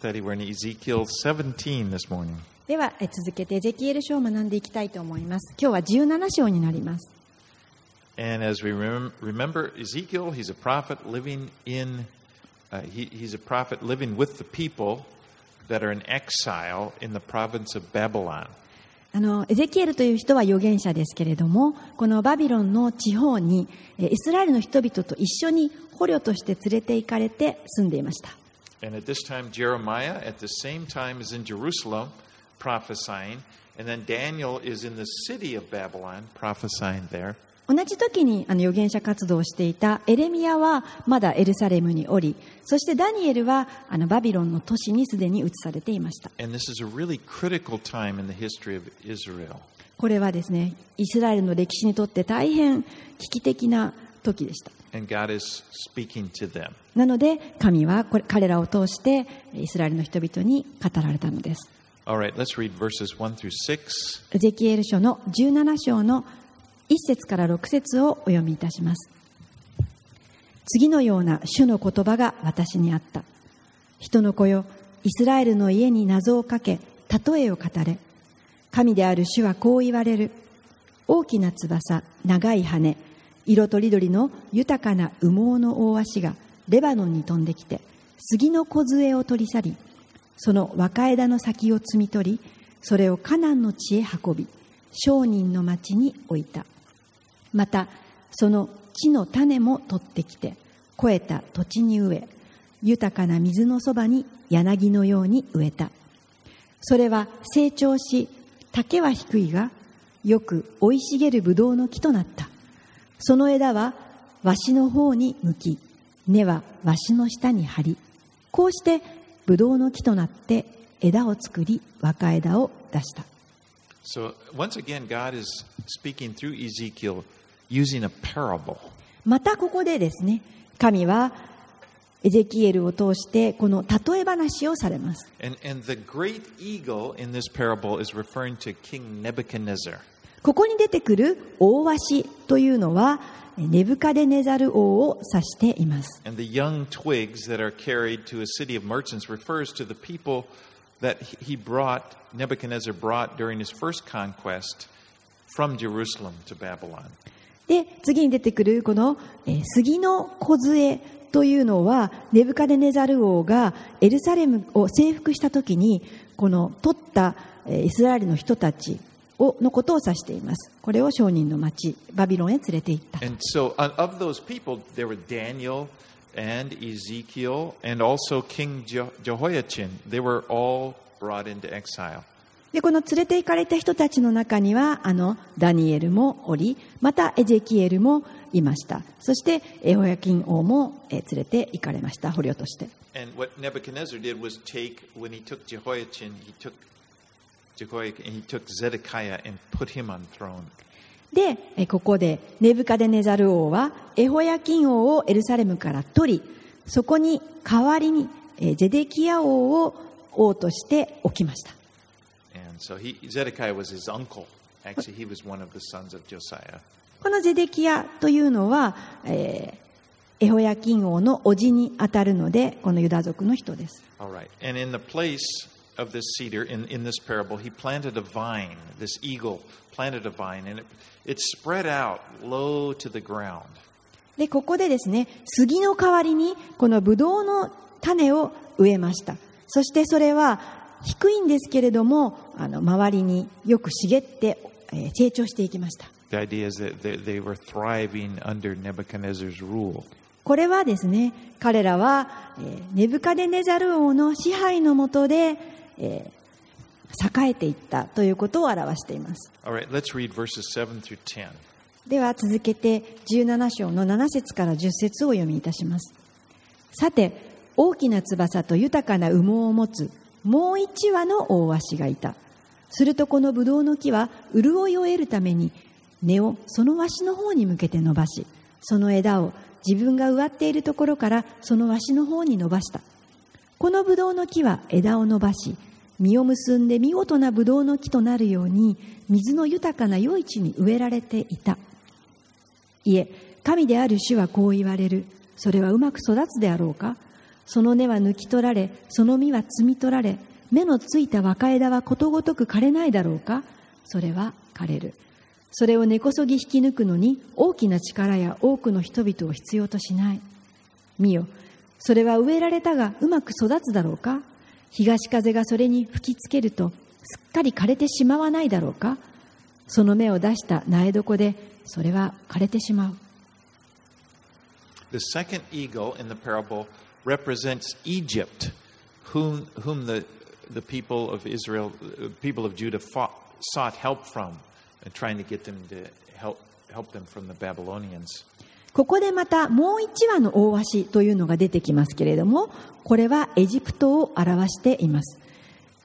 study. We're in Ezekiel 17 this では続けてエゼキエル書を学んでいきたいと思います。今日は17章になります。あのエゼキエルという人は預言者ですけれども、このバビロンの地方にイスラエルの人々と一緒に捕虜として連れて行かれて住んでいました。And at this time, Jeremiah, at the same time, is in Jerusalem prophesying. And then Daniel is in the city of Babylon prophesying there. 同じ時にあの預言者活動をしていたエレミアはまだエルサレムにおりそしてダニエルはあのバビロンの都市にすでに移されていました And this is a really critical time in the history of Israel. これはですねイスラエルの歴史にとって大変危機的な時でしたなので神はこれ彼らを通してイスラエルの人々に語られたのです。All right, let's read verses 1 through 6. エゼキエル書の17章の1節から6節をお読みいたします。次のような主の言葉が私にあった。人の子よイスラエルの家に謎をかけ例えを語れ。神である主はこう言われる。大きな翼長い羽色とりどりの豊かな羽毛の大足がレバノンに飛んできて杉の梢を取り去りその若枝の先を摘み取りそれをカナンの地へ運び商人の町に置いた。またその地の種も取ってきて肥えた土地に植え豊かな水のそばに柳のように植えた。それは成長し竹は低いがよく生い茂るブドウの木となった。その枝はわしの方に向き、根はわしの下に張り、こうしてブドウの木となって枝を作り、若枝を出した。またここでですね、神はエゼキエルを通してこの例え話をされます。ここに出てくる「大鷲というのはネブカデネザル王を指しています。で、次に出てくるこの杉の梢というのは、ネブカデネザル王がエルサレムを征服した時に、この取ったイスラエルの人たち、をのことを指していますこれを商人の町バビロンへ連れて行った And so, uh, of those people, there were Daniel and Ezekiel and also King Je- Jehoiachin. They were all brought into exile. でこの連れて行かれた人たちの中にはあのダニエルもおりまたエゼキエルもいましたそしてエホヤキン王もえー連れて行かれました捕虜として And what Nebuchadnezzar did was take, when he took Jehoiachin, he took で、ここでネブカデネザル王はエホヤキ王をエルサレムから取り、そこに代わりにゼデキア王を王として置きました。このゼデキヤというのは、え、エホヤキン王のおじにあたるので、このユダ族の人です。Of this cedar, in, in this parable, he planted a vine. This eagle planted a vine, and it, it spread out low to the ground. でここでですね杉の代わりにこのブドウの種を植えましたそしてそれは低いんですけれどもあの周りによく茂って、えー成長していきました The idea is that they, they were thriving under Nebuchadnezzar's rule. これはですね彼らは、えーネブカデネザル王の支配の下で、えー栄えていったということを表しています。Right, let's read verses 7 through 10. では続けて17章の7節から10節をお読みいたします。さて大きな翼と豊かな羽毛を持つもう一羽の大鷲がいた。するとこのブドウの木は潤いを得るために根をその鷲の方に向けて伸ばしその枝を自分が植わっているところからその鷲の方に伸ばした。このブドウの木は枝を伸ばし実を結んで見事なブドウの木となるように水の豊かな余市に植えられていた。いえ神である主はこう言われる。それはうまく育つであろうか？その根は抜き取られその実は摘み取られ芽のついた若枝はことごとく枯れないだろうか？それは枯れる。それを根こそぎ引き抜くのに大きな力や多くの人々を必要としない。見よそれは植えられたがうまく育つだろうか？東風がそれに吹きつけるとすっかり枯れてしまわないだろうかその芽を出した苗床でそれは枯れてしまう The second eagle in the parable represents Egypt, whom, whom the, the people of Israel, people of Judah fought, sought help from, and trying to get them to help, help them from the Babylonians. ここでまたもう一羽の大鷲というのが出てきますけれども、これはエジプトを表しています。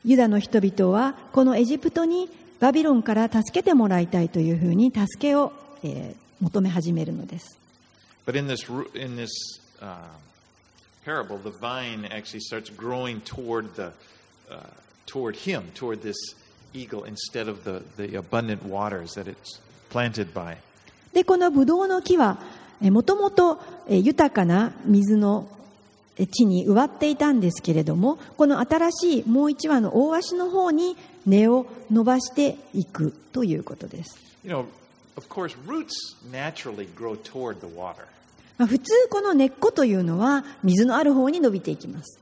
ユダの人々はこのエジプトにバビロンから助けてもらいたいというふうに助けを、えー求め始めるのです。But in this, in this uh, parable, the vine actually starts growing toward, the, uh, toward him, toward this eagle, instead of the, the abundant waters that it's planted by. で、このブドウの木は、もともと豊かな水の地に植わっていたんですけれどもこの新しいもう一羽の大足の方に根を伸ばしていくということです。普通この根っこというのは水のある方に伸びていきます。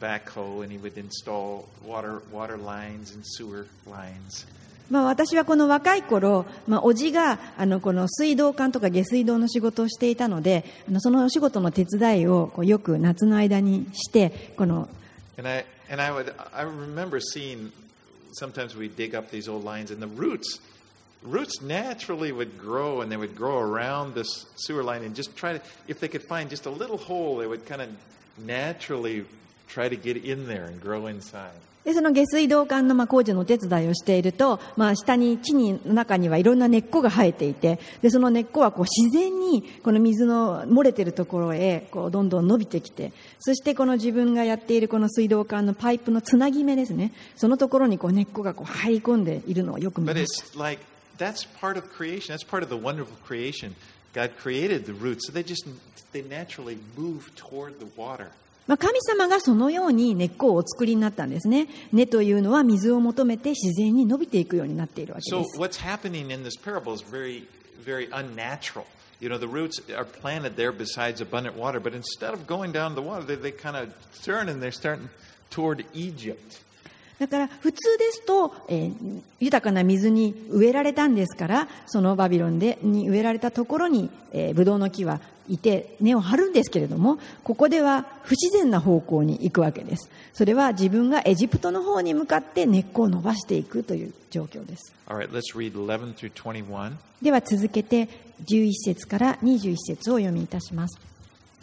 backhoe and he would install water, water lines and sewer lines. まあ、私はこの若い頃、まあ、おじがあのこの水道管とか下水道の仕事をしていたのであのそのお仕事の手伝いをこうよく夏の間にしてこの And I, and I would, I remember seeing, sometimes we dig up these old lines and the roots, roots naturally would grow and they would grow around this sewer line and just try to, if they could find just a little hole, they would kind of naturally その下水道管の工事のお手伝いをしていると、下に地の中にはいろんな根っこが生えていてでその根っこはこう自然にこの水の漏れているところへこうどんどん伸びてきてそしてこの自分がやっているこの水道管のパイプのつなぎ目ですねそのところにこう根っこがこう入り込んでいるのをよく見ます。That's part of creation. That's part of the wonderful creation. God created the roots, they just they naturally move toward the water. まあ、神様がそのように根っこをお作りになったんですね根というのは水を求めて自然に伸びていくようになっているわけ So です what's happening in this parable is very, very unnatural. You know, the roots are planted there besides abundant water, but instead of going down the water, they, they kind of turn and they're starting toward Egypt. だから普通ですと、えー豊かな水に植えられたんですからそのバビロンでに植えられたところに、えー、ブドウの木はいて根を張るんですけれどもここでは不自然な方向に行くわけです。それは自分がエジプトの方に向かって根っこを伸ばしていくという状況です。All right, let's read 11 through 21. では続けて11節から21節をお読みいたします。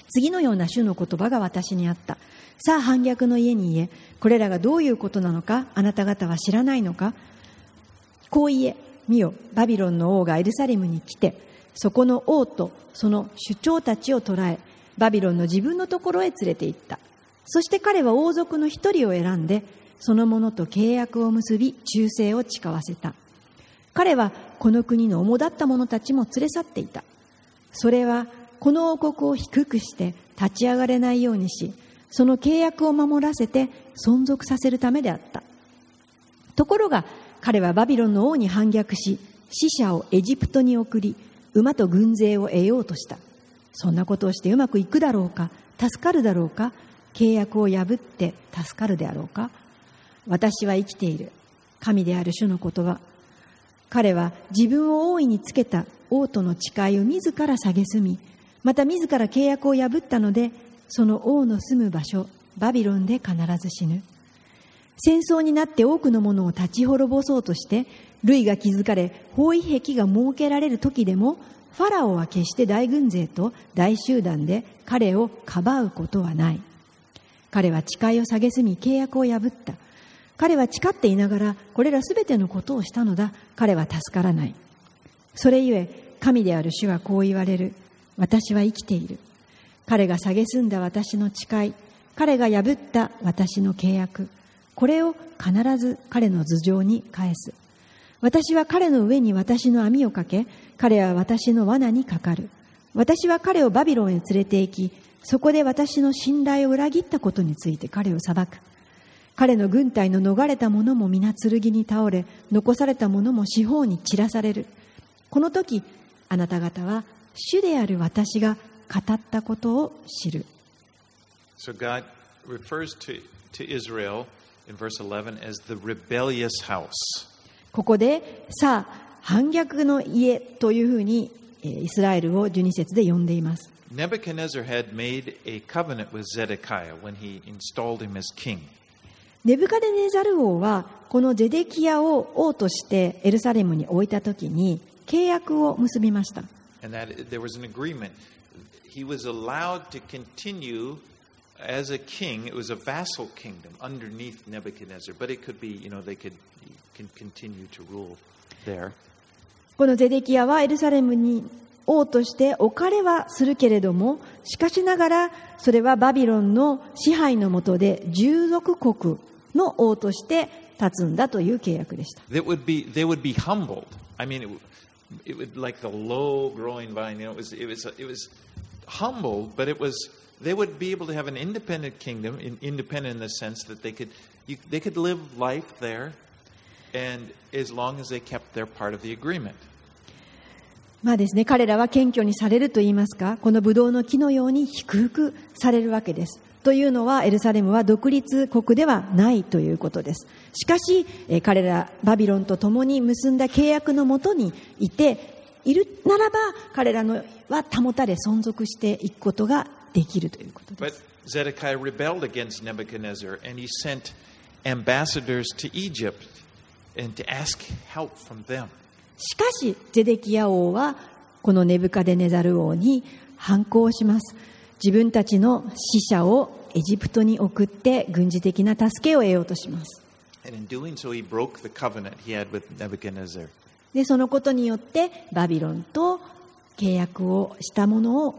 次のような主の言葉が私にあった。さあ反逆の家に言え。これらがどういうことなのかあなた方は知らないのか。こう言え見よバビロンの王がエルサレムに来てそこの王とその首長たちを捕らえバビロンの自分のところへ連れて行った。そして彼は王族の一人を選んでその者と契約を結び忠誠を誓わせた。彼はこの国の主だった者たちも連れ去っていた。それはこの王国を低くして立ち上がれないようにしその契約を守らせて存続させるためであった。ところが彼はバビロンの王に反逆し死者をエジプトに送り馬と軍勢を得ようとした。そんなことをしてうまくいくだろうか？助かるだろうか？契約を破って助かるであろうか？私は生きている。神である主の言葉。彼は自分を王位につけた。王との誓いを自ら蔑み。また自ら契約を破ったのでその王の住む場所バビロンで必ず死ぬ。戦争になって多くのものを立ち滅ぼそうとして類が築かれ包囲壁が設けられる時でもファラオは決して大軍勢と大集団で彼をかばうことはない。彼は誓いを蔑み契約を破った。彼は誓っていながらこれらすべてのことをしたのだ。彼は助からない。それゆえ神である主はこう言われる。私は生きている。彼が蔑んだ私の誓い。彼が破った私の契約。これを必ず彼の頭上に返す私は彼の上に私の網をかけ、彼は私の罠にかかる。私は彼をバビロンへ連れて行き、そこで私の信頼を裏切ったことについて彼を裁く。彼の軍隊の逃れた者も皆剣に倒れ、残された者も四方に散らされる。この時、あなた方は主である私が語ったことを知る。So God refers to, to Israel in verse 11 as the rebellious house. ここで、さあ、反逆の家というふうにえーイスラエルを12節で呼んでいます。Nebuchadnezzar had made a covenant with Zedekiah when he installed him as king. ネブカデネザル王は、このゼデキヤを王としてエルサレムに置いたときに契約を結びました。And that there was an agreement. He was allowed to continue as a king. It was a vassal kingdom underneath Nebuchadnezzar, but it could be, you know, they could can continue to rule there. このゼデキヤはエルサレムに王として置かれはするけれども、しかしながらそれはバビロンの支配の下で従属国の王として立つんだという契約でした。That would be they would be humbled. I mean, it, would like the low growing vine. You know, it was it was it was humbled, but it was they would be able to have an independent kingdom, in, independent in the sense that they could you, they could live life there, and as long as they kept their part of the agreement. まあですね、彼らは謙虚にされると言いますか、このブドウの木のように低くされるわけです。というのは、エルサレムは独立国ではないということです。しかし、え彼ら、バビロンと共に結んだ契約のもとにいて、いるならば、彼らのは保たれ存続していくことができるということ。しかし、ゼデキヤ王はこのネブカデネザル王に反抗します。自分たちの死者をエジプトに送って軍事的な助けを得ようとします。でそのことによってバビロンと契約をしたものを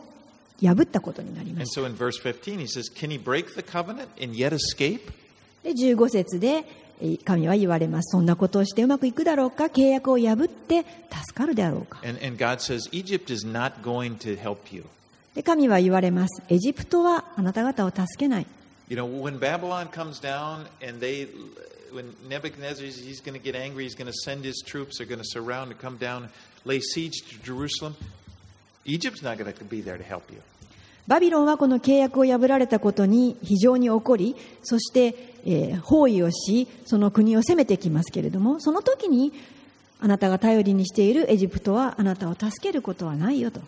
破ったことになりま And した。so in verse 15, he says, Can he break the covenant and yet escape? で、15節で、えー神は言われます。そんなことをしてうまくいくだろうか契約を破って助かるであろうか And, and God says, Egypt is not going to help you. で、神は言われます。エジプトはあなた方を助けない。You know, when Babylon comes down and they, when Nebuchadnezzar, he's going to get angry, he's going to send his troops, they're going to surround and come down, lay siege to Jerusalem. Egypt's not going to be there to help you. バビロンはこの契約を破られたことに非常に怒り、そして、えー包囲をし、その国を攻めてきますけれども、その時に、あなたが頼りにしているエジプトはあなたを助けることはないよと。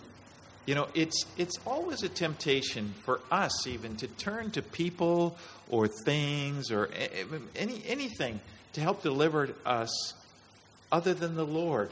You know, it's, it's always a temptation for us even to turn to people or things or any, anything to help deliver us other than the Lord.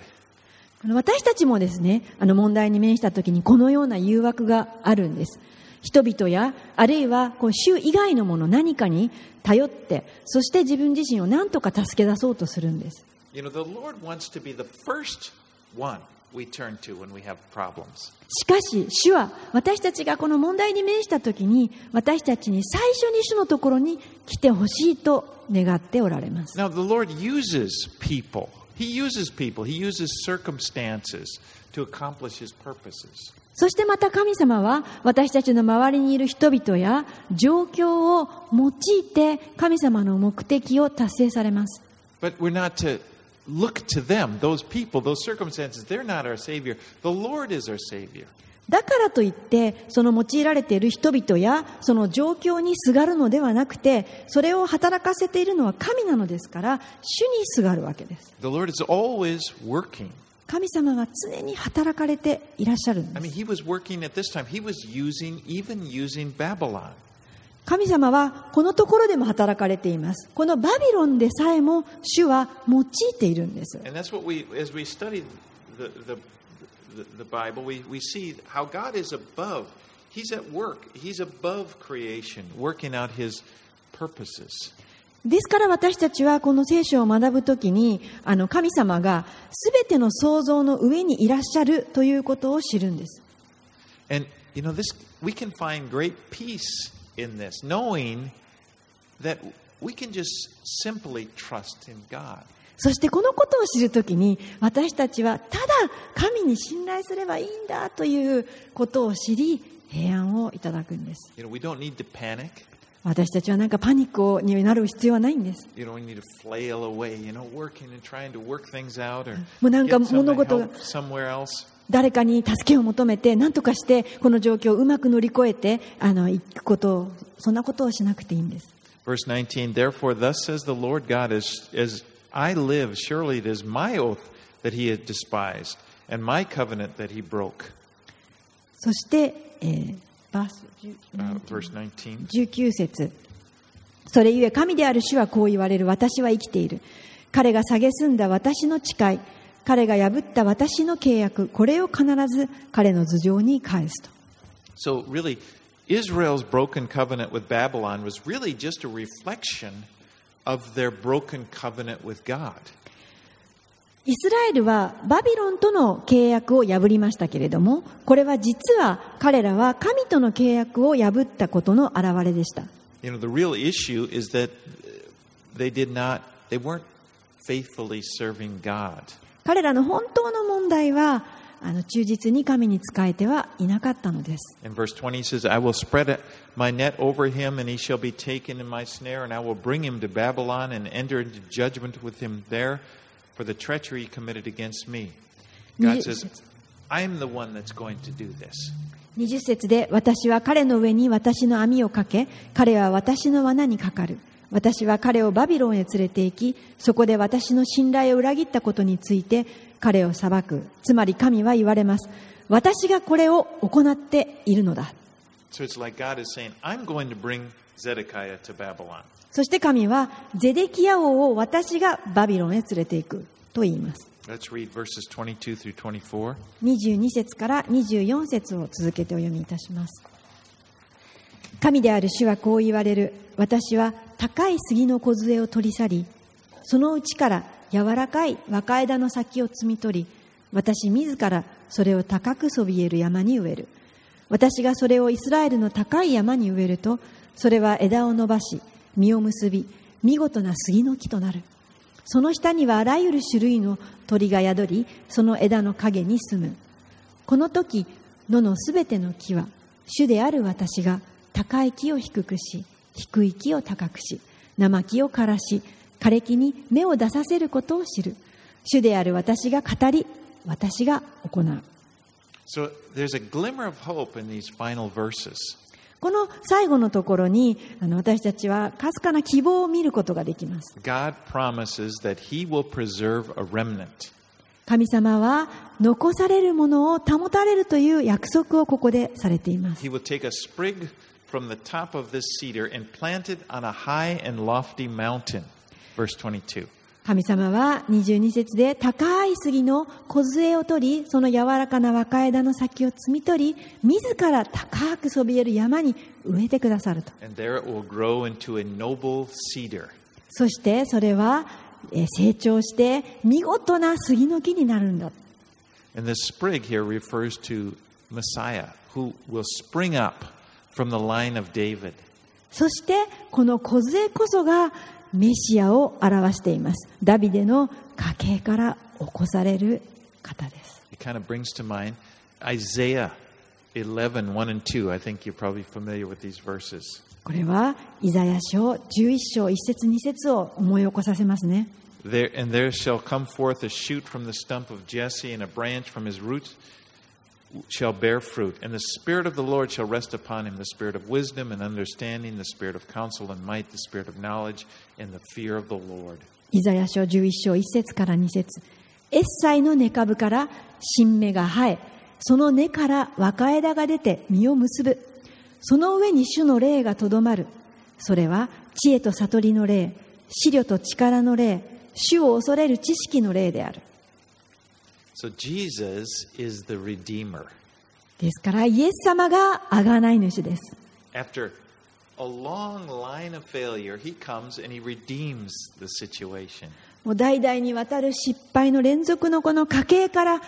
私たちもですね、あの問題に面した時にこのような誘惑があるんです。人々や、あるいはこう主以外のもの何かに頼って、そして自分自身を何とか助け出そうとするんです。You know, the Lord wants to be the first one we turn to when we have problems. しかし、主は私たちがこの問題に面した時に、私たちに最初に主のところに来てほしいと願っておられます。Now, the Lord uses people. He uses people. He uses circumstances to accomplish His purposes. そしてまた神様は私たちの周りにいる人々や状況を用いて神様の目的を達成されます。 But we're not to look to them, those people, those circumstances. They're not our Savior. The Lord is our Savior. だからといって、その用いられている人々やその状況にすがるのではなくて、それを働かせているのは神なのですから、主にすがるわけです。The Lord is always working. 神様が常に働かれていらっしゃるん I で mean, す。He was working at this time. He was using, even using Babylon. 神様はこのところでも働かれています。このバビロンでさえも主は用いているんです。the, the, the, the Bible, we, we see how God is above. He's at work. He's above creation, working out His purposes. ですから私たちはこの聖書を学ぶときに、あの神様がすべての創造の上にいらっしゃるということを知るんです。 And, you know, this, we can find great peace in this, knowing that we can just simply trust in God. そしてこのことを知るときに私たちはただ神に信頼すればいいんだということを知り平安をいただくんです。私たちはなんかパニックになる必要はないんです。もうなんか物事が誰かに助けを求めて何とかしてこの状況をうまく乗り越えてあの行くことをそんなことをしなくていいんです。Verse 19: Therefore, thus says the Lord God as I live, surely it is my oath that he had despised, and my covenant that he broke. そして、えーバース Uh, verse 19. 19節それゆえ神である主はこう言われる私は生きている彼が蔑んだ私の誓い彼が破った私の契約これを必ず彼の頭上に返すと So, really, Israel's broken covenant with Babylon was really just a reflection イスラエルはバビロンとの契約を破りましたけれども、これは実は彼らは神との契約を破ったことの表れでした。彼らの本当の問題は、あの忠実に神に仕えてはいなかったのです。Says, 20節で私は彼の上に私の網をかけ、彼は私の罠にかかる。私は彼をバビロンへ連れて行き、そこで私の信頼を裏切ったことについて、彼を裁く。つまり神は言われます。私がこれを行っているのだ。So it's like God is saying, I'm going to bring Zedekiah to Babylon. そして神はゼデキヤ王を私がバビロンへ連れて行くと言います。Let's read verses 22 through 24. 22節から24節を続けてお読みいたします。神である主はこう言われる。私は高い杉の梢を取り去りそのうちから柔らかい若枝の先を摘み取り私自らそれを高くそびえる山に植える。私がそれをイスラエルの高い山に植えるとそれは枝を伸ばし実を結び見事な杉の木となる。その下にはあらゆる種類の鳥が宿りその枝の陰に住む。この時野のすべての木は主である私が高い木を低くし低い木を高くし生木を枯らし枯れ木に目を出させることを知る。主である私が語り私が行う、この最後のところにあの私たちはかすかな希望を見ることができます。神様は残されるものを保たれるという約束をここでされています。神様は22節で高い杉の小杖を取りその柔らかな若枝の先を摘み取り自ら高くそびえる山に植えてくださると。そしてそれは成長して見事な杉の木になるんだ。そしてこの小杖こそがメシアを表していますダビデの家系から起こされる方です It kind of brings to mind Isaiah 11, 1 and 2. I think you're probably familiar with these verses. これはイザヤ書11章1節2節を思い起こさせますね There, and there shall come forth a shoot from the stump of Jesse, and a branch from his roots shall bear fruit. And the Spirit of the Lord shall rest upon him the Spirit of wisdom and understanding, the Spirit of counsel and might, the Spirit of knowledge, and the fear of the Lord. イザヤ書11章1節から2節エッサイの根株から新芽が生えその根から若枝が出て実を結ぶその上に主の霊がとどまるそれは知恵と悟りの霊思慮と力の霊主を恐れる知識の霊である So Jesus is the Redeemer. ですからイエス様が贖い主です After a long line of failure, he comes and he redeems the situation. もう代々にわたる失敗の連続のこの家系から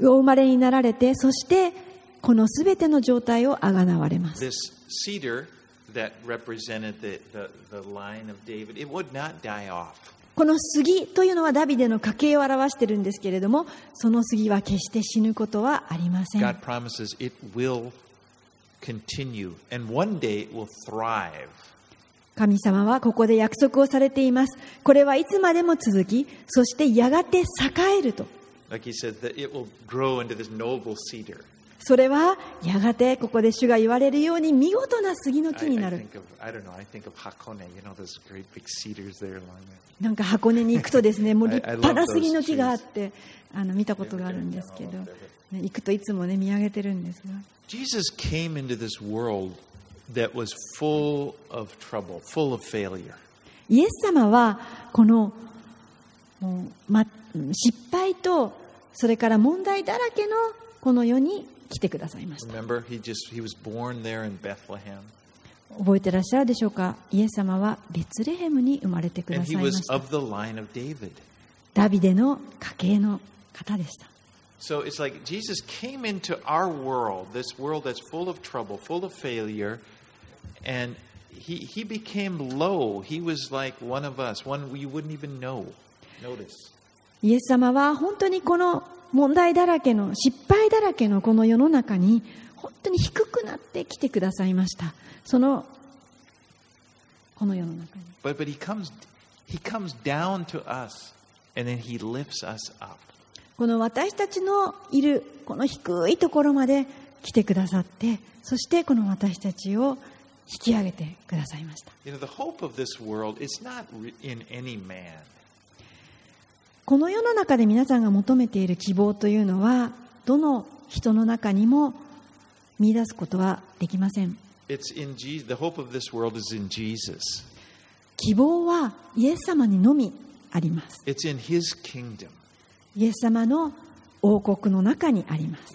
お生まれになられてそしてこのすべての状態をあがなわれます This cedar that represented the, the, the line of David, it would not die off. この杉というのはダビデの家系を表しているんですけれどもその杉は決して死ぬことはありません God promises it will continue, and one day it will thrive. 神様はここで約束をされていますこれはいつまでも続きそしてやがて栄えると Like he said, that it will grow into this noble cedar. それはやがてここで主が言われるように見事な杉の木になる。なんか箱根に行くとですね、もう立派な杉の木があってあの見たことがあるんですけど、行くといつもね見上げてるんですが。イエス様はこの失敗とそれから問題だらけのこの世に来てくださいました Remember, he just he was born there in Bethlehem, 覚えてらっしゃるでしょうかイエス様はベツレヘムに生まれてくださ he いま was した.ダビデの家系の方でした So it's like Jesus came into our world, this world that's full of trouble, full of failure, and he, he became low. He was like one of us, one you wouldn't even know. Notice. イエス様は本当にこの問題だらけの失敗だらけのこの世の中に本当に低くなってきてくださいましたそのこの世の中に But, but he, comes, he comes down to us, and then he lifts us up. この私たちのいるこの低いところまで来てくださってそしてこの私たちを引き上げてくださいました You know, the hope of this world is not in any man. この世の中で皆さんが求めている希望というのはどの人の中にも見出すことはできません。希望はイエス様にのみあります。イエス様の王国の中にあります。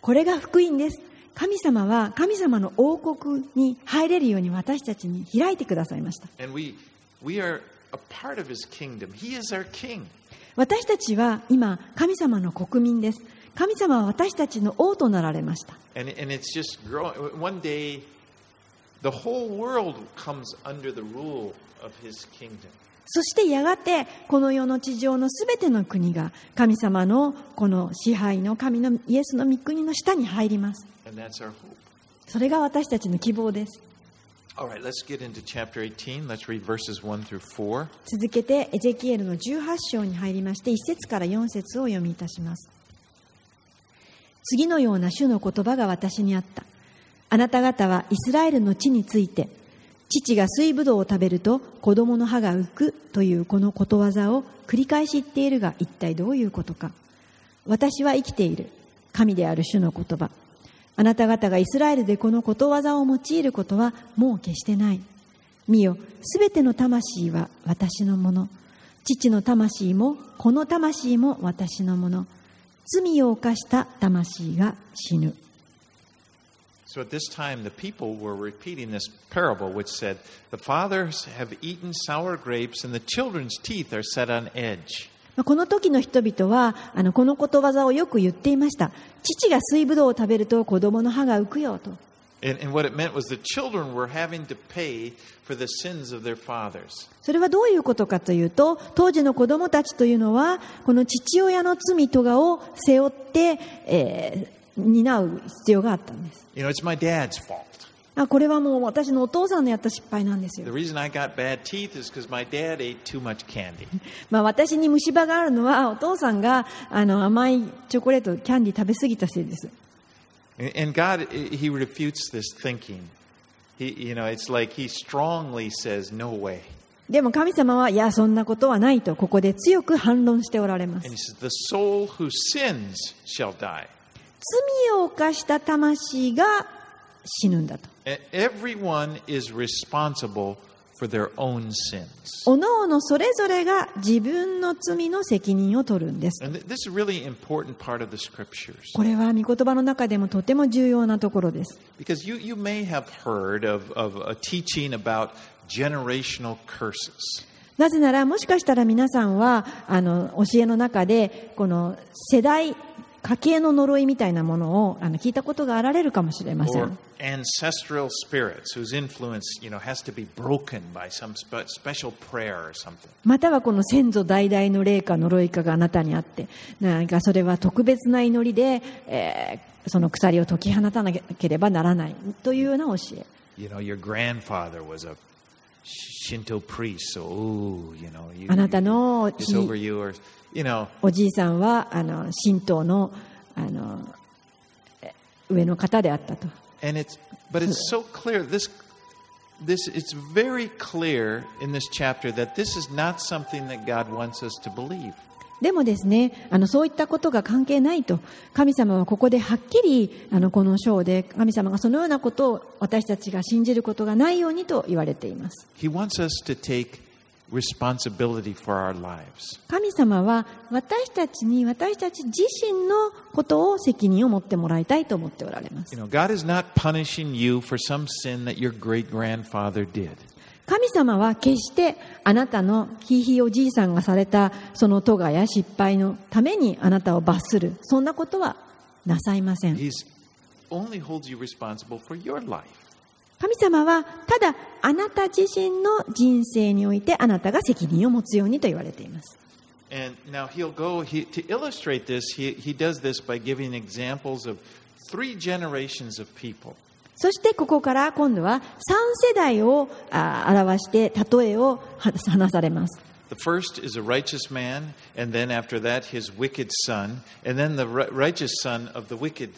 これが福音です。神様は神様の王国に入れるように私たちに開いてくださいました。私たちは今、神様の国民です。神様は私たちの王となられました。そしてやがてこの世の地上のすべての国が神様のこの支配の神のイエスの御国の下に入ります And that's our hope. それが私たちの希望です right, let's get into chapter 18. Let's read verses 1 through 4. 続けてエゼキエルの18章に入りまして1節から4節を読みいたします次のような主の言葉が私にあったあなた方はイスラエルの地について父が水ぶどうを食べると子供の歯が浮くというこのことわざを繰り返し言っているが一体どういうことか。私は生きている。神である主の言葉。あなた方がイスラエルでこのことわざを用いることはもう決してない。見よすべての魂は私のもの。父の魂もこの魂も私のもの。罪を犯した魂が死ぬ。So at this time, the people were repeating this parable, which said, The fathers have eaten sour grapes, and the children's teeth are set on edge. まあこの時の人々はあのこのことわざをよく言っていました父が水ぶどうを食べると子供の歯が浮くよと And, and what it meant was the children were having to pay for the sins of their fathers. それはどういうことかというと当時の子供たちというのはこの父親の罪とかを背負って、えー担う必要があったんです。あこれはもう私のお父さんのやった失敗なんですよ。私に虫歯があるのはお父さんがあの甘いチョコレート、キャンディ食べ過ぎたせいです。でも神様は、いや、そんなことはないと、ここで強く反論しておられます。罪を犯した魂が死ぬんだと E- Everyone is responsible for their own sins. おのおのそれぞれが自分の罪の責任を取るんです And th- this is really important part of the scriptures これは御言葉の中でもとても重要なところです because you, you may have heard of, of a teaching about generational curses. なぜならもしかしたら皆さんはあの教えの中でこの世代家計の呪いみたいなものをあの聞いたことがあられるかもしれません。またはこの先祖代々の霊か呪いかがあなたにあって、なかそれは特別な祈りで、えー、その鎖を解き放たなければならないというような教え。Shinto priest, so ooh, you know, you, あなたの it's over you, or you know, おじいさんはあの神道のあのえ上の方であったと。 and it's but it's so clear. This this it's very clear in this chapter that this is not something that God wants us to believe. でもですね、あのそういったことが関係ないと、神様はここではっきりあのこの章で神様がそのようなことを私たちが信じることがないようにと言われています。He wants us to take responsibility for our lives. 神様は私たちに私たち自身のことを責任を持ってもらいたいと思っておられます You。know, God is not punishing you for some sin that your great grandfather did. 神様は決してあなたのひいひいおじいさんがされたそのトガや失敗のためにあなたを罰する。そんなことはなさいません。神様はただあなた自身の人生においてあなたが責任を持つようにと言われています。そしてそしてここから今度は3世代をあ表して例えをは話されます。The first is a righteous man, and then after that, his wicked son, and then the ri- righteous son of the wicked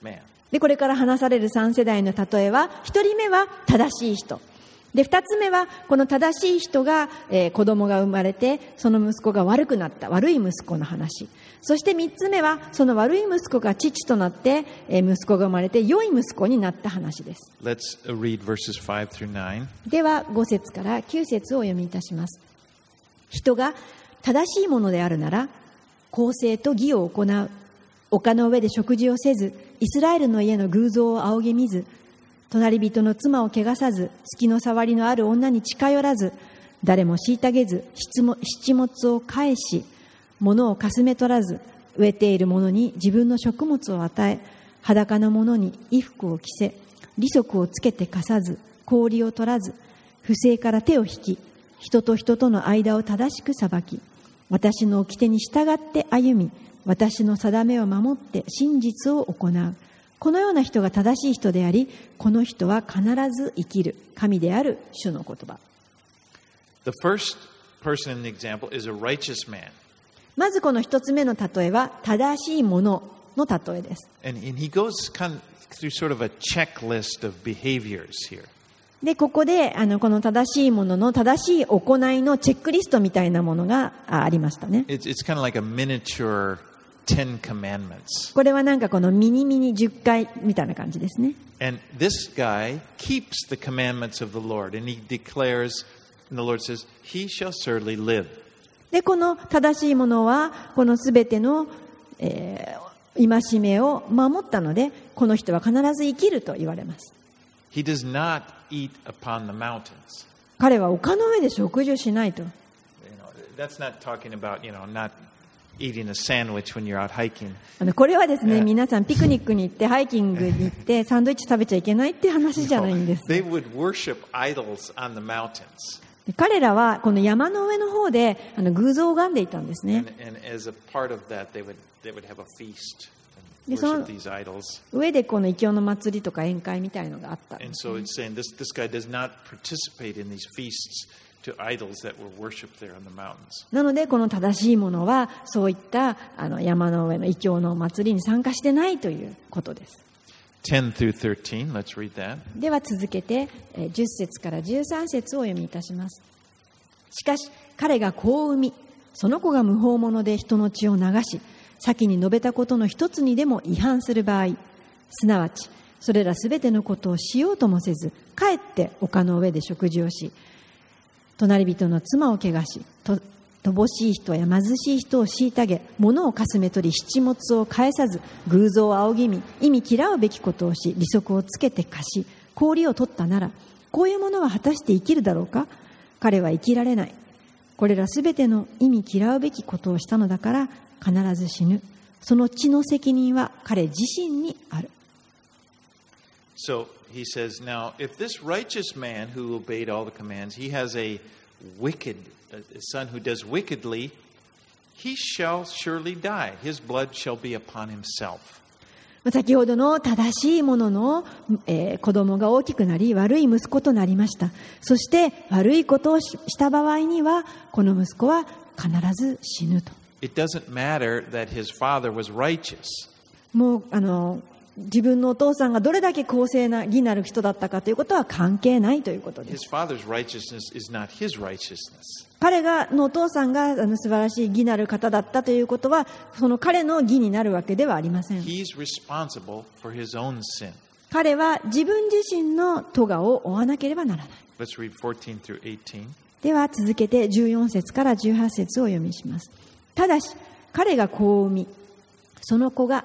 man. で、これから話される3世代の例えは、1人目は正しい人。で、2つ目は、この正しい人が、えー子供が生まれて、その息子が悪くなった、悪い息子の話。そして3つ目は、その悪い息子が父となって、えー息子が生まれて、良い息子になった話です。Let's uh, read verses 5 through 9. では、5節から9節をお読みいたします。人が正しいものであるなら、公正と義を行う。丘の上で食事をせず、イスラエルの家の偶像を仰ぎ見ず、隣人の妻を汚さず、月の触りのある女に近寄らず、誰も虐げず、七物を返し、物をかすめ取らず、植えている者に自分の食物を与え、裸の者に衣服を着せ、利息をつけて貸さず、氷を取らず、不正から手を引き、人と人との間を正しく裁き、私の掟に従って歩み、私の定めを守って真実を行う。このような人が正しい人であり、この人は必ず生きる。神である主の言葉。The first person in the example is a righteous man. まずこの一つ目の例えは、正しいものの例えです。And, and he goes kind of through sort of a checklist of behaviors here. で、ここで、あの、この正しいものの正しい行いのチェックリストみたいなものがあありましたね。It's, it's kind of like a miniature Ten Commandments. これはなんかこのミニミニ10回みたいな感じですね。And this guy keeps the commandments of the Lord, and he declares, and the Lord says, He shall certainly live. でこの正しいものはこのすべての、えー、戒めを守ったのでこの人は必ず生きると言われます。彼は丘の上で食事をしないと。あのこれはですね、皆さん、ピクニックに行って、ハイキングに行って、サンドイッチ食べちゃいけないって話じゃないんです。彼らはこの山の上の方であの偶像を拝んでいたんですね。でその上でこの異教の祭りとか宴会みたいのがあった、なので、この正しいものはそういったあの山の上の異教の祭りに参加してないということです。では続けて、10節から13節をお読みいたします。しかし、彼が子を産み、その子が無法者で人の血を流し、先に述べたことの一つにでも違反する場合、すなわち、それらすべてのことをしようともせず、かえって丘の上で食事をし、隣人の妻を汚し、乏しい人や貧しい人を虐げ、物をかすめ取り、七物を返さず、偶像を仰ぎ見、意味嫌うべきことをし、利息をつけて貸し、氷を取ったなら、こういうものは果たして生きるだろうか彼は生きられない。これらすべての意味嫌うべきことをしたのだから、必ず死ぬ。その血の責任は彼自身にある。So he says, Now, if this righteous man who obeyed all the commands, he has a wicked, a son who does wickedly, he shall surely die. His blood shall be upon himself. 先ほどの正しいものの、えー子供が大きくなり悪い息子となりました。そして悪いことをしした場合には、この息子は必ず死ぬと。It doesn't matter that his father was righteous. もう、あの、自分のお父さんがどれだけ公正な義なる人だったかということは関係ないということです。彼がのお父さんがあの素晴らしい義なる方だったということは、その彼の義になるわけではありません。彼は自分自身の咎を負わなければならない。Let's read 14 through 18. では続けて14節から18節をお読みします。ただし、彼が子を産み、その子が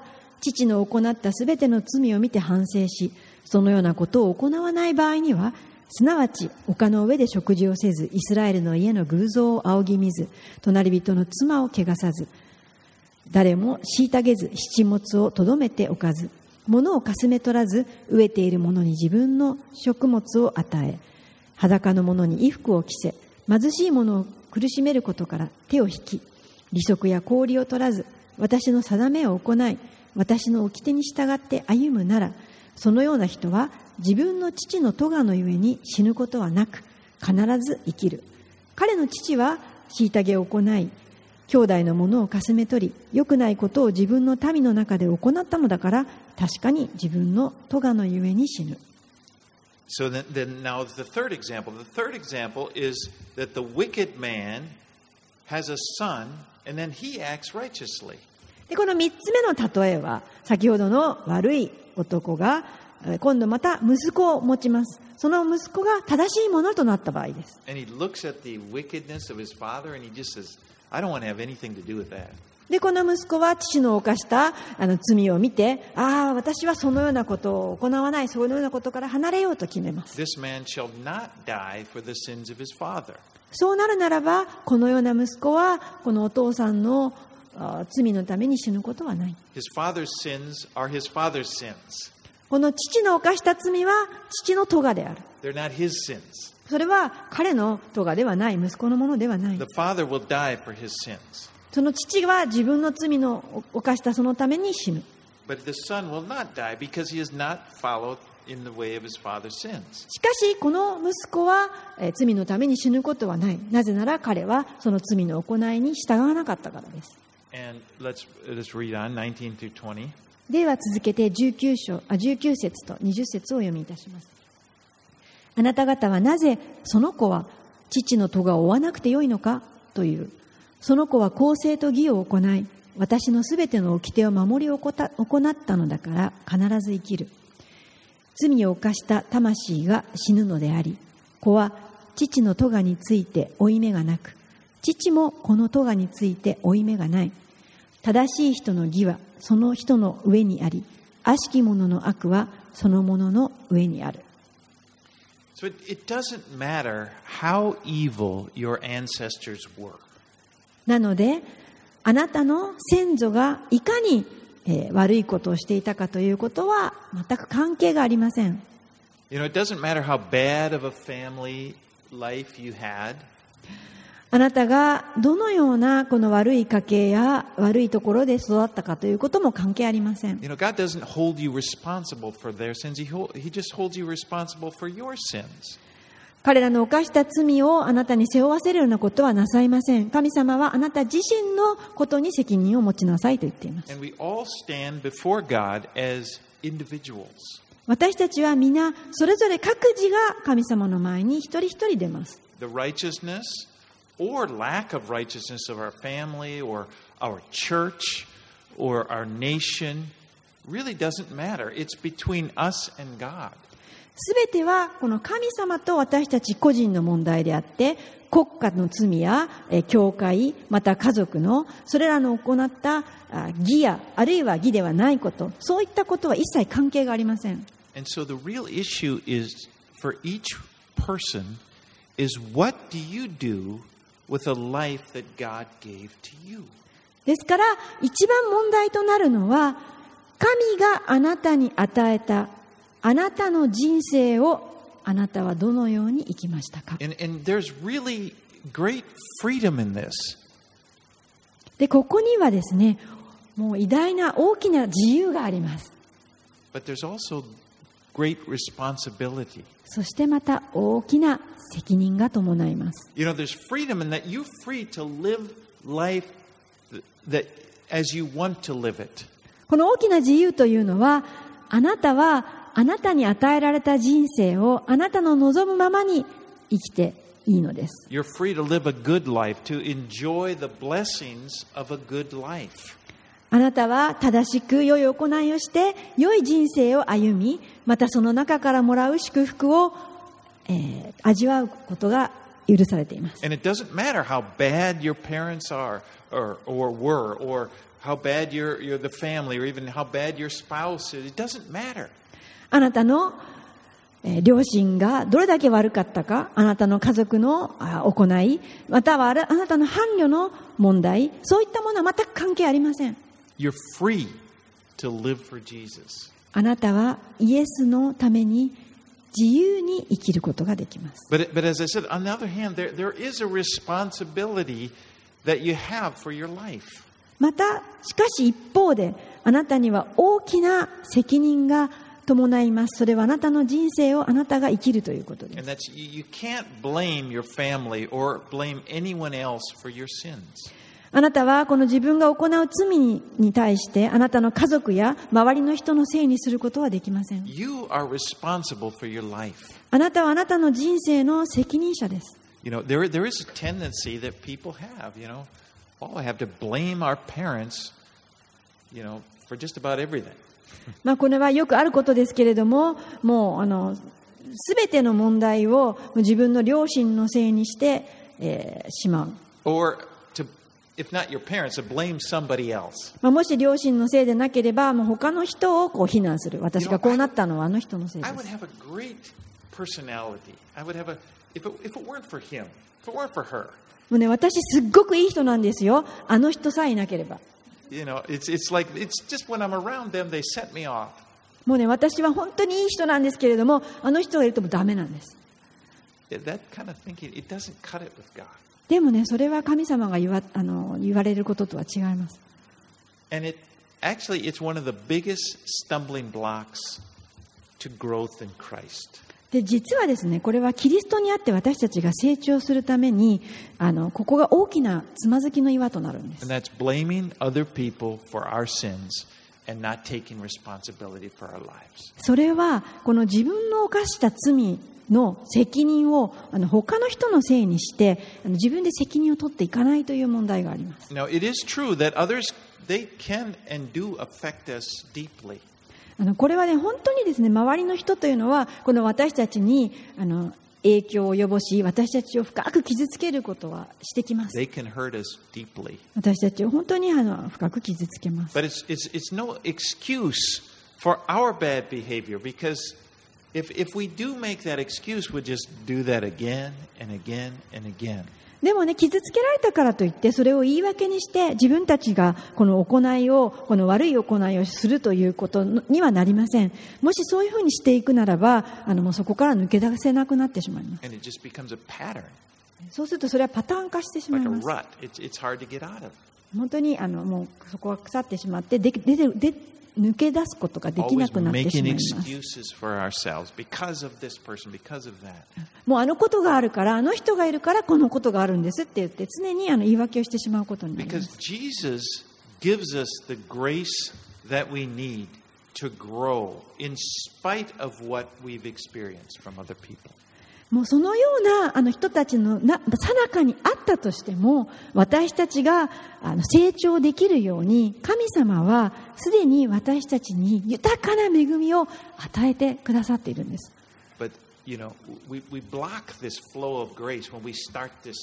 父の行ったすべての罪を見て反省し、そのようなことを行わない場合には、すなわち丘の上で食事をせず、イスラエルの家の偶像を仰ぎ見ず、隣人の妻を汚さず、誰も虐げず七物をとどめておかず物をかすめ取らず飢えている者に自分の食物を与え裸の者に衣服を着せ貧しい者を苦しめることから手を引き利息や氷を取らず私の定めを行い私の掟に従って歩むならそのような人は自分の父の咎のゆえに死ぬことはなく必ず生きる彼の父は虐げを行い兄弟のものをかすめ取り良くないことを自分の民の中で行ったのだから確かに自分の咎のゆえに死ぬ So then, then now the third example. The third example is that the wicked man has a son and then he acts righteously. で、この三つ目の例えは、先ほどの悪い男が、今度また息子を持ちます。その息子が正しいものとなった場合です。で、この息子は父の犯したあの罪を見て、ああ、私はそのようなことを行わない、そのようなことから離れようと決めます。そうなるならば、このような息子は、このお父さんの罪のために死ぬことはない。この父の犯した罪は父の咎である。それは彼の咎ではない、息子のものではない。その父は自分の罪の犯したそのために死ぬ。しかし、この息子は罪のために死ぬことはない。なぜなら彼はその罪の行いに従わなかったからです。Let's, let's on 19では続けて19章あ19節と20節を読みいたします。あなた方はなぜその子は父の咎を負わなくてよいのかという。その子は公正と義を行い私のすべての掟を守り行ったのだから必ず生きる。罪を犯した魂が死ぬのであり子は父の咎について負い目がなく父もこの咎について負い目がない。正しい人の義はその人の上にあり悪しき者の悪はその者の上にある So it, it doesn't matter how evil your ancestors were. なのであなたの先祖がいかに、えー悪いことをしていたかということは全く関係がありません You know, it doesn't matter how bad of a family life you had. あなたがどのようなこの悪い家系や悪いところで育ったかということも関係ありません。彼らの犯した罪をあなたに背負わせるようなことはなさいません。神様はあなた自身のことに責任を持ちなさいと言っています。私たちは皆、それぞれ各自が神様の前に一人一人出ます。Or lack of righteousness of our family or our church or our nation really doesn't matter. It's between us and God. すべてはこの神様と私たち個人の問題であって国家の罪やえー教会また家族のそれらの行ったあ義やあるいは義ではないことそういったことは一切関係がありません And so the real issue is for each person is what do you do ですから一番問題となるのは神があなたに与えたあなたの人生をあなたはどのように生きましたか？でここにはですねもう偉大な大きな自由があります。Great responsibility. そしてまた大きな責任が伴います You know, there's freedom in that you're free to live life th- that as you want to live it. この大きな自由というのはあなたはあなたに与えられた人生をあなたの望むままに生きていいのです You're free to live a good life, to enjoy the blessings of a good life. あなたは正しく良い行いをして良い人生を歩みまたその中からもらう祝福を、えー味わうことが許されています And it doesn't matter how bad your parents are or, or were, or how bad your, your, the family, or even how bad your spouse is. It doesn't matter. あなたの、えー両親がどれだけ悪かったかあなたの家族のあ行いまたはあなたの伴侶の問題そういったものは全く関係ありませんあなたはイエスのために自由に生きることができます。また、しかし一方で、あなたには大きな責任が伴います。それはあなたの人生をあなたが生きるということです。あなたはこの自分が行う罪にに対してあなたの家族や周りの人のせいにすることはできません You are responsible for your life. あなたはあなたの人生の責任者です You know, there, there is a tendency that people have, you know, oh, I have to blame our parents, you know, for just about everything. まあこれはよくあることですけれどももうあの全ての問題を自分の両親のせいにして、えーしまう Or to, if not your もし両親のせいでなければ、もう他の人をこう非難する。私がこうなったのはあの人のせいです。もうね、私、すっごくいい人なんですよ。あの人さえいなければ。もうね、私は本当にいい人なんですけれども、あの人がいるともダメなんです。でもね、それは神様が言わ,あの言われることとは違います。で、実はですね、これはキリストにあって私たちが成長するために、あのここが大きなつまずきの岩となるんです。それは、この自分の犯した罪の責任をあの他の人のせいにしてあの自分で責任を取っていかないという問題があります Now, it is true that others, they can and do affect us deeply. あのこれはね本当にですね周りの人というのはこの私たちにあの影響を及ぼし私たちを深く傷つけることはしてきます They can hurt us deeply. 私たちを本当にあの深く傷つけます But it's, it's, it's no excuse for our bad behavior because if, if we do make that excuse, we'll just do that again and again and again. でもね傷つけられたからといってそれを言い訳にして自分たちがこの行いをこの悪い行いをするということにはなりませんもしそういうふうにしていくならばあのもうそこから抜け出せなくなってしまいます And it just becomes a pattern, そうするとそれはパターン化してしまい like a ます rut. It's, it's hard to get out of. 本当にあのもうそこは腐ってしまってで出てで抜け出すことができなくなってしまいます.もうあのことがあるからあの人がいるからこのことがあるんですって言って常にあの言い訳をしてしまうことになりますもうそのようなあの人たちのなさなかにあったとしても私たちがあの成長できるように神様はすでに私たちに豊かな恵みを与えてくださっているんです But, you know, we, we block this flow of grace when we start this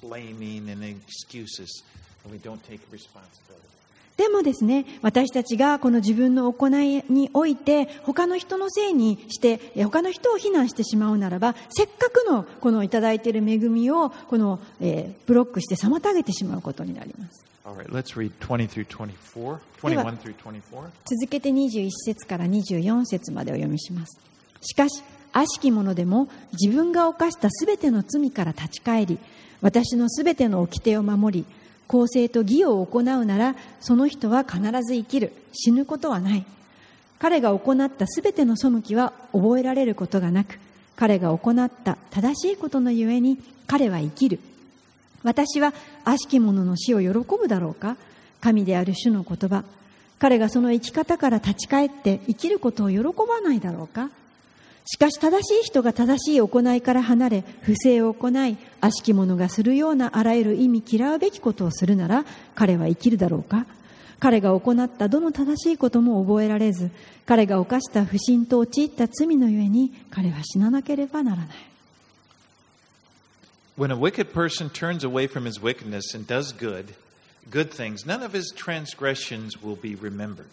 blaming and excuses and we don't take responsibility. でもですね、私たちがこの自分の行いにおいて、他の人のせいにして、え他の人を非難してしまうならば、せっかくのこのいただいている恵みを、この、えーブロックして妨げてしまうことになります。All right, let's read 20 through 24, 21 through 24. 続けて21節から24節までお読みします。しかし、悪しき者でも自分が犯したすべての罪から立ち返り、私のすべての掟を守り、公正と義を行うなら、その人は必ず生きる。死ぬことはない。彼が行ったすべての背きは覚えられることがなく、彼が行った正しいことのゆえに彼は生きる。私は悪しき者の死を喜ぶだろうか？神である主の言葉。彼がその生き方から立ち返って生きることを喜ばないだろうか？しかし正しい人が正しい行いから離れ、不正を行い、悪しき者がするようなあらゆる意味嫌うべきことをするなら、彼は生きるだろうか？彼が行ったどの正しいことも覚えられず、彼が犯した不信と陥った罪のゆえに、彼は死ななければならない。When a wicked person turns away from his wickedness and does good, good things, none of his transgressions will be remembered.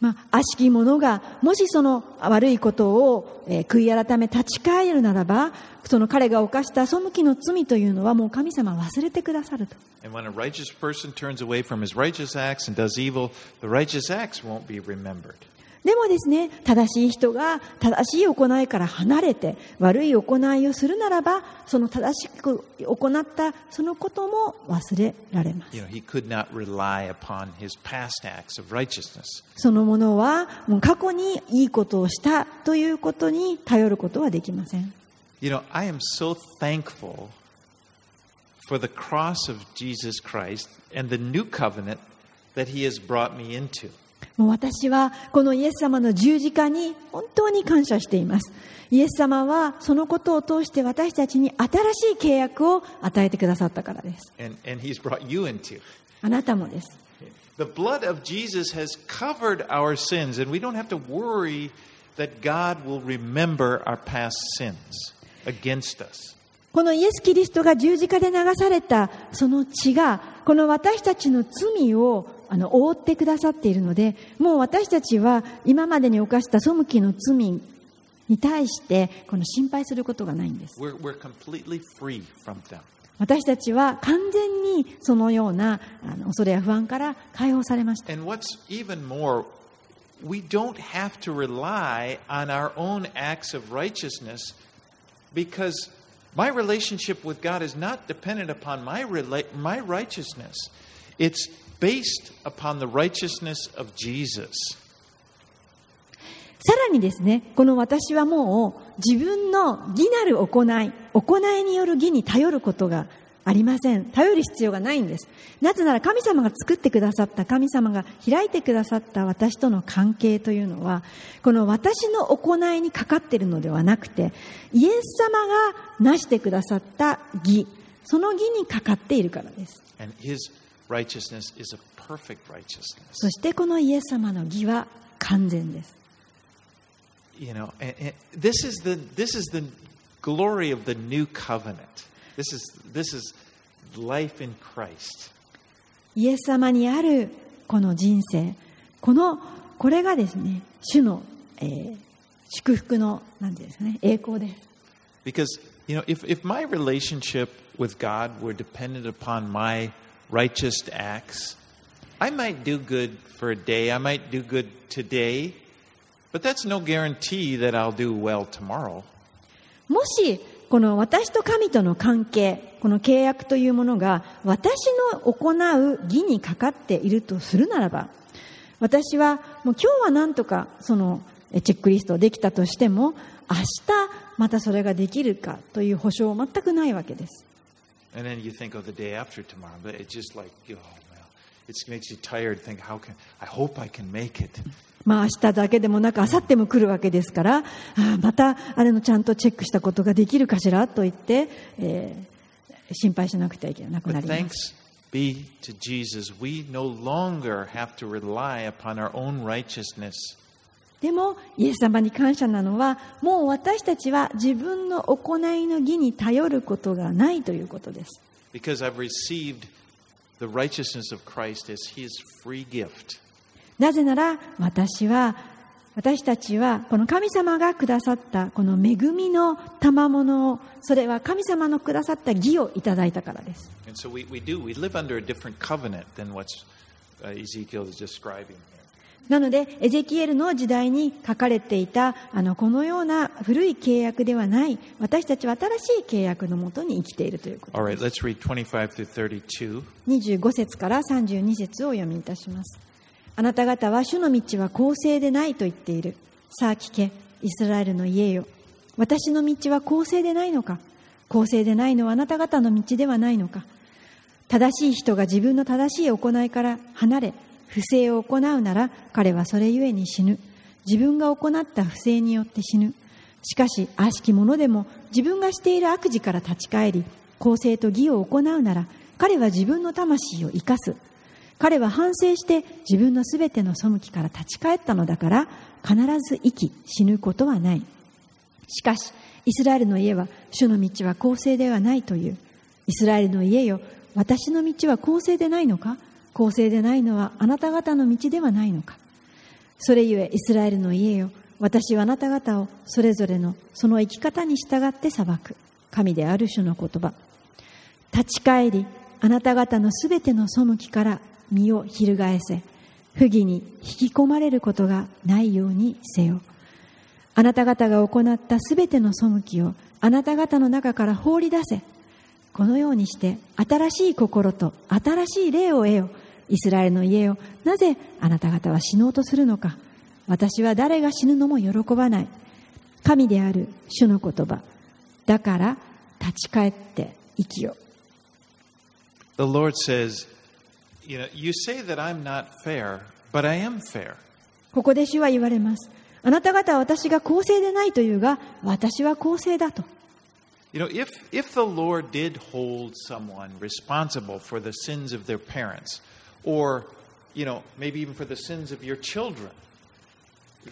まあ、悪しき者が、もしその悪いことを、えー悔い改め立ち返るならば、その彼が犯した背きの罪というのはもう神様は忘れてくださると。Acts, evil, でもですね、正しい人が正しい行いから離れて悪い行いをするならば、その正しく行ったそのことも忘れられます。そのものはもう過去にいいことをしたということに頼ることはできません。You know, I am so thankful for the cross of Jesus Christ and the new covenant that he has brought me into. もう私はこのイエス様の十字架に本当に感謝しています。イエス様はそのことを通して私たちに新しい契約を与えてくださったからです。And, and. あなたもです。The blood of Jesus has covered our sins, and we don't have to worry that God will remember our past sins against us. このイエス・キリストが十字架で流されたその血が、この私たちの罪をあの覆ってくださっているので、もう私たちは今までに犯した背きの罪に対して、この心配することがないんです。We're, we're completely free from them. 私たちは完全にそのようなあの恐れや不安から解放されました。And what's even more, we don't have to rely on our own acts of righteousness because my relationship with God is not dependent upon my, rela- my righteousness. It's based upon the righteousness of Jesus. さらにですね、この私はもう自分の義なる行い、行いによる義に頼ることがありません。頼る必要がないんです。なぜなら神様が作ってくださった、神様が開いてくださった私との関係というのは、この私の行いにかかっているのではなくて、イエス様が成してくださった義、その義にかかっているからです。And his righteousness is a perfect righteousness. そしてこのイエス様の義は完全です。 You know, and, and this is the this is the glory of the new covenant. This is this is life in Christ. イエス様にあるこの人生、この、これがですね、主の、えー祝福の、なんていうんですかね、栄光です。 Because, you know, if, if my relationship with God were dependent upon my righteous acts, I might do good for a day, I might do good today, but that's no guarantee that I'll do well tomorrow. もし、この私と神との関係、この契約というものが、私の行う義にかかっているとするならば、私は、もう今日はなんとか、その、えチェックリストできたとしても、明日、またそれができるかという保証は全くないわけです。And then you think of the day after tomorrow, but it's just like, oh, well, it makes you tired. Think, how can, I hope I can make it. まあ明日だけでもなく明後日も来るわけですから、ああまたあれのちゃんとチェックしたことができるかしらと言って、えー心配しなくてはいけなくなります。be to Jesus, we no longer have to rely upon our own righteousness. でも、イエス様に感謝なのは、もう私たちは自分の行いの義に頼ることがないということです。なぜなら、私は、私たちは、この神様がくださった、この恵みの賜物を、それは神様のくださった義をいただいたからです。なのでエゼキエルの時代に書かれていたあのこのような古い契約ではない私たちは新しい契約のもとに生きているということです。Let's read 25 through 32. 25節から32節をお読みいたします。あなた方は主の道は公正でないと言っている。さあ聞けイスラエルの家よ。私の道は公正でないのか？公正でないのはあなた方の道ではないのか？正しい人が自分の正しい行いから離れ不正を行うなら彼はそれゆえに死ぬ。自分が行った不正によって死ぬ。しかし悪しき者でも自分がしている悪事から立ち返り公正と義を行うなら彼は自分の魂を生かす。彼は反省して自分のすべての背きから立ち返ったのだから必ず生き死ぬことはない。しかしイスラエルの家は主の道は公正ではないという。イスラエルの家よ私の道は公正でないのか？公正でないのはあなた方の道ではないのか。それゆえイスラエルの家よ私はあなた方をそれぞれのその生き方に従って裁く。神である主の言葉。立ち返りあなた方のすべての背きから身を翻せ。不義に引き込まれることがないようにせよ。あなた方が行ったすべての背きをあなた方の中から放り出せ。このようにして新しい心と新しい霊を得よ。イスラエルの家よなぜあなた方は死のうとするのか私は誰が死ぬのも喜ばない神である主の言葉だから立ち返って生きよ The Lord says, You know, you say that I'm not fair, but I am fair. ここで主は言われますあなた方は私が公正でないというが私は公正だと You know, if, if the Lord did hold someone responsible for the sins of their parents, or, you know, maybe even for the sins of your children,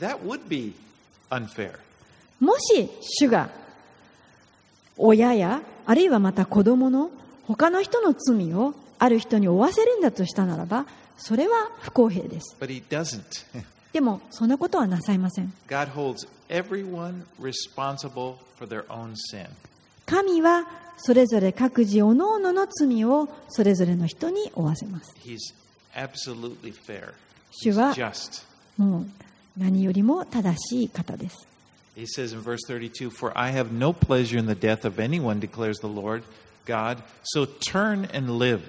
that would be unfair. もし主が親やあるいはまた子供の他の人の罪をある人に負わせるんだとしたならばそれは不公平です But He doesn't. でもそんなことはなさいません God holds everyone responsible for their own sin. 神はそれぞれ各自おのおのの罪をそれぞれの人に負わせます He's absolutely fair. 主は.もう何よりも正しい方です He says in verse 32 For I have no pleasure in the death of anyone, declares the Lord God. So turn and live.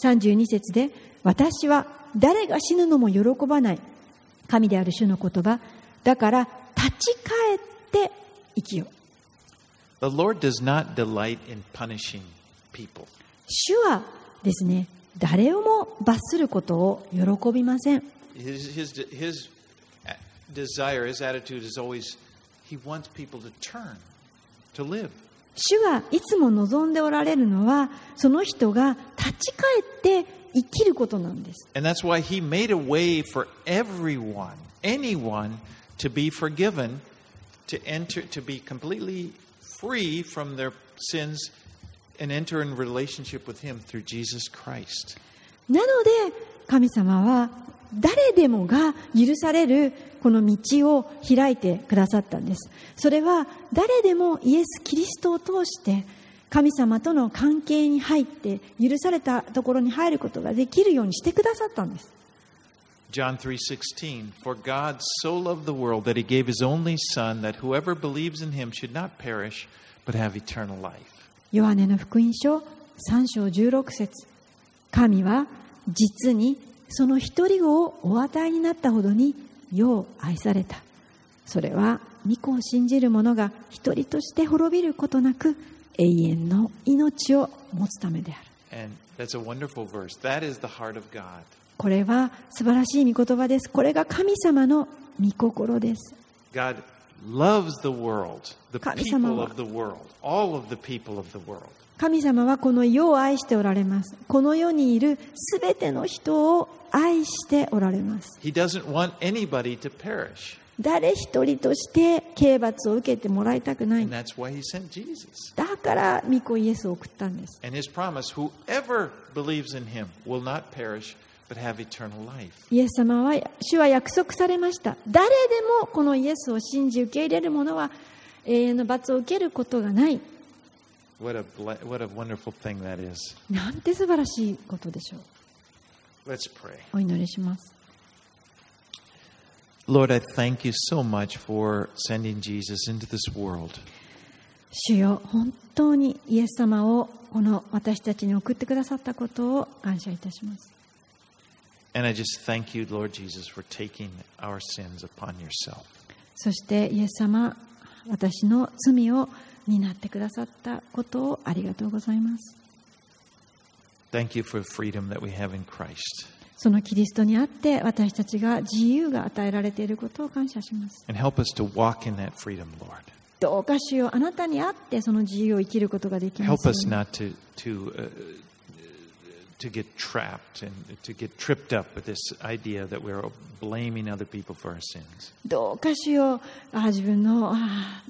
32節で私は誰が死ぬのも喜ばない神である主の言葉だから立ち返って生きよ The Lord does not delight in punishing people. 主はですね誰をも罰することを喜びません His, his, his desire, his attitude is always he wants people to turn, to live. 主がいつも望んでおられるのはその人が立ち返って生きることなんです And that's why he made a way for everyone, anyone, to be forgiven, to enter, to be completely free from their sins and enter in relationship with him through Jesus Christ. なので神様は誰でもが許されるこの道を開いてくださったんですそれは誰でもイエス・キリストを通して神様との関係に入って許されたところに入ることができるようにしてくださったんです John 3:16 For God so loved the world that he gave his only son that whoever believes in him should not perish but have eternal life. ヨハネの福音書3章16節。神は実にその一人子をお与えになったほどに世を愛された。それは御子を信じる者が一人として滅びることなく永遠の命を持つためである。And that's a wonderful verse. That is the heart of God. これは素晴らしい御言葉です。これが神様の御心です。God loves the world, the 神様 people は of the world, all of the people of the world. 神様はこの世を愛しておられますこの世にいるすべての人を愛しておられます He doesn't want anybody to perish. 誰一人として刑罰を受けてもらいたくない And that's why he sent Jesus. だから御子イエスを送ったんです And his promise whoever believes in him will not perish, but have eternal life. イエス様は主は約束されました誰でもこのイエスを信じ受け入れる者は永遠の罰を受けることがない What a, ble- what a wonderful thing that is. なんて素晴らしいことでしょう.お祈りします Lord, I thank you so much for sending Jesus into this world. 主よ本当にイエス様をこの私たちに送ってくださったことを感謝いたします And I just thank you, Lord Jesus, for taking our sins upon yourself. そしてイエス様私の罪を担ってくださったことをありがとうございます Thank you for the freedom that we have in Christ. そのキリストにあって私たちが自由が与えられていることを感謝します And help us to walk in that freedom, Lord. どうか主よあなたにあってその自由を生きることができま Help すよ us うに not to, to, uh, to get trapped and to get tripped up with this idea that we're blaming other people for our sins. どうか主よあ自分のあ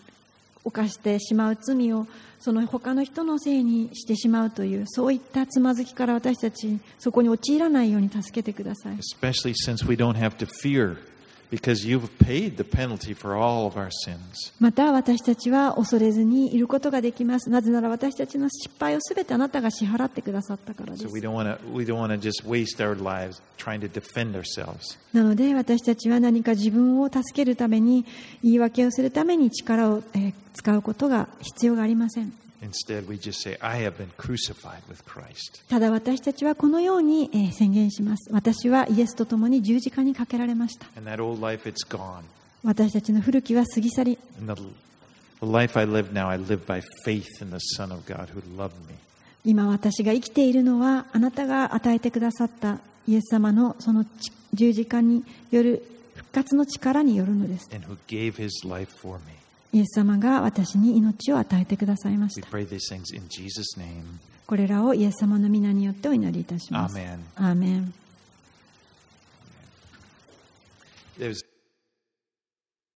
犯してしまう罪をその他の人のせいにしてしまうというそういったつまずきから私たちそこに陥らないように助けてください Especially since we don't have to fear また私たちは恐れずにいることができます。なぜなら私たちの失敗をすべてあなたが支払ってくださったからです。なので私たちは何か自分を助けるために、言い訳をするために力を使うことが必要がありません。ただ私たちはこのように宣言します。私はイエスと共に十字架にかけられました。私たちの古きは過ぎ去り。今私が生きているのはあなたが与えてくださったイエス様のその十字架による復活の力によるのです。イエス様が私に命を与えてくださいまし We た pray these things in Jesus' name. これらをイエス様の皆によってお祈りいたします.アーメン There's